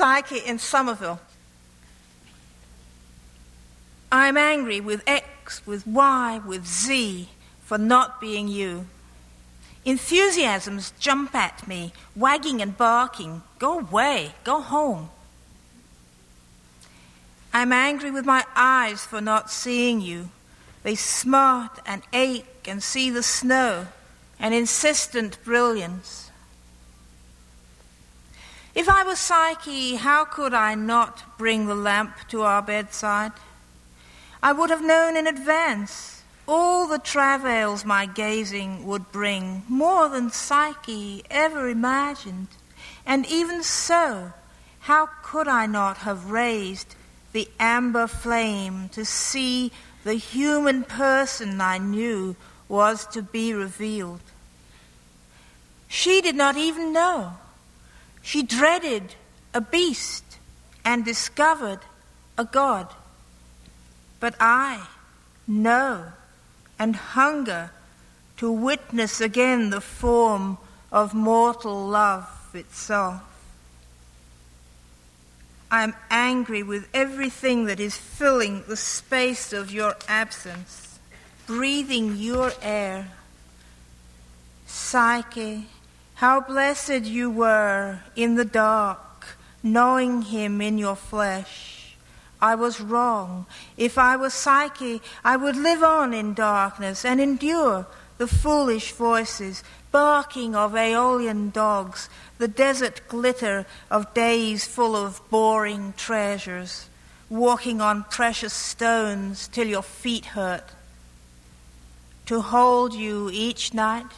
Psyche in Somerville. I'm angry with X, with Y, with Z for not being you. Enthusiasms jump at me, wagging and barking. Go away, go home. I'm angry with my eyes for not seeing you. They smart and ache and see the snow, an insistent brilliance. If I were Psyche, how could I not bring the lamp to our bedside? I would have known in advance all the travails my gazing would bring, more than Psyche ever imagined. And even so, how could I not have raised the amber flame to see the human person I knew was to be revealed? She did not even know. She dreaded a beast and discovered a God. But I know and hunger to witness again the form of mortal love itself. I am angry with everything that is filling the space of your absence, breathing your air. Psyche, how blessed you were in the dark, knowing him in your flesh. I was wrong. If I were Psyche, I would live on in darkness and endure the foolish voices, barking of Aeolian dogs, the desert glitter of days full of boring treasures, walking on precious stones till your feet hurt. To hold you each night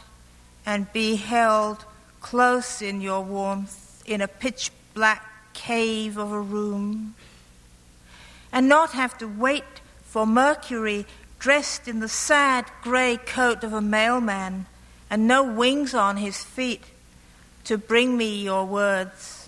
and be held close in your warmth in a pitch black cave of a room, and not have to wait for Mercury dressed in the sad grey coat of a mailman and no wings on his feet to bring me your words.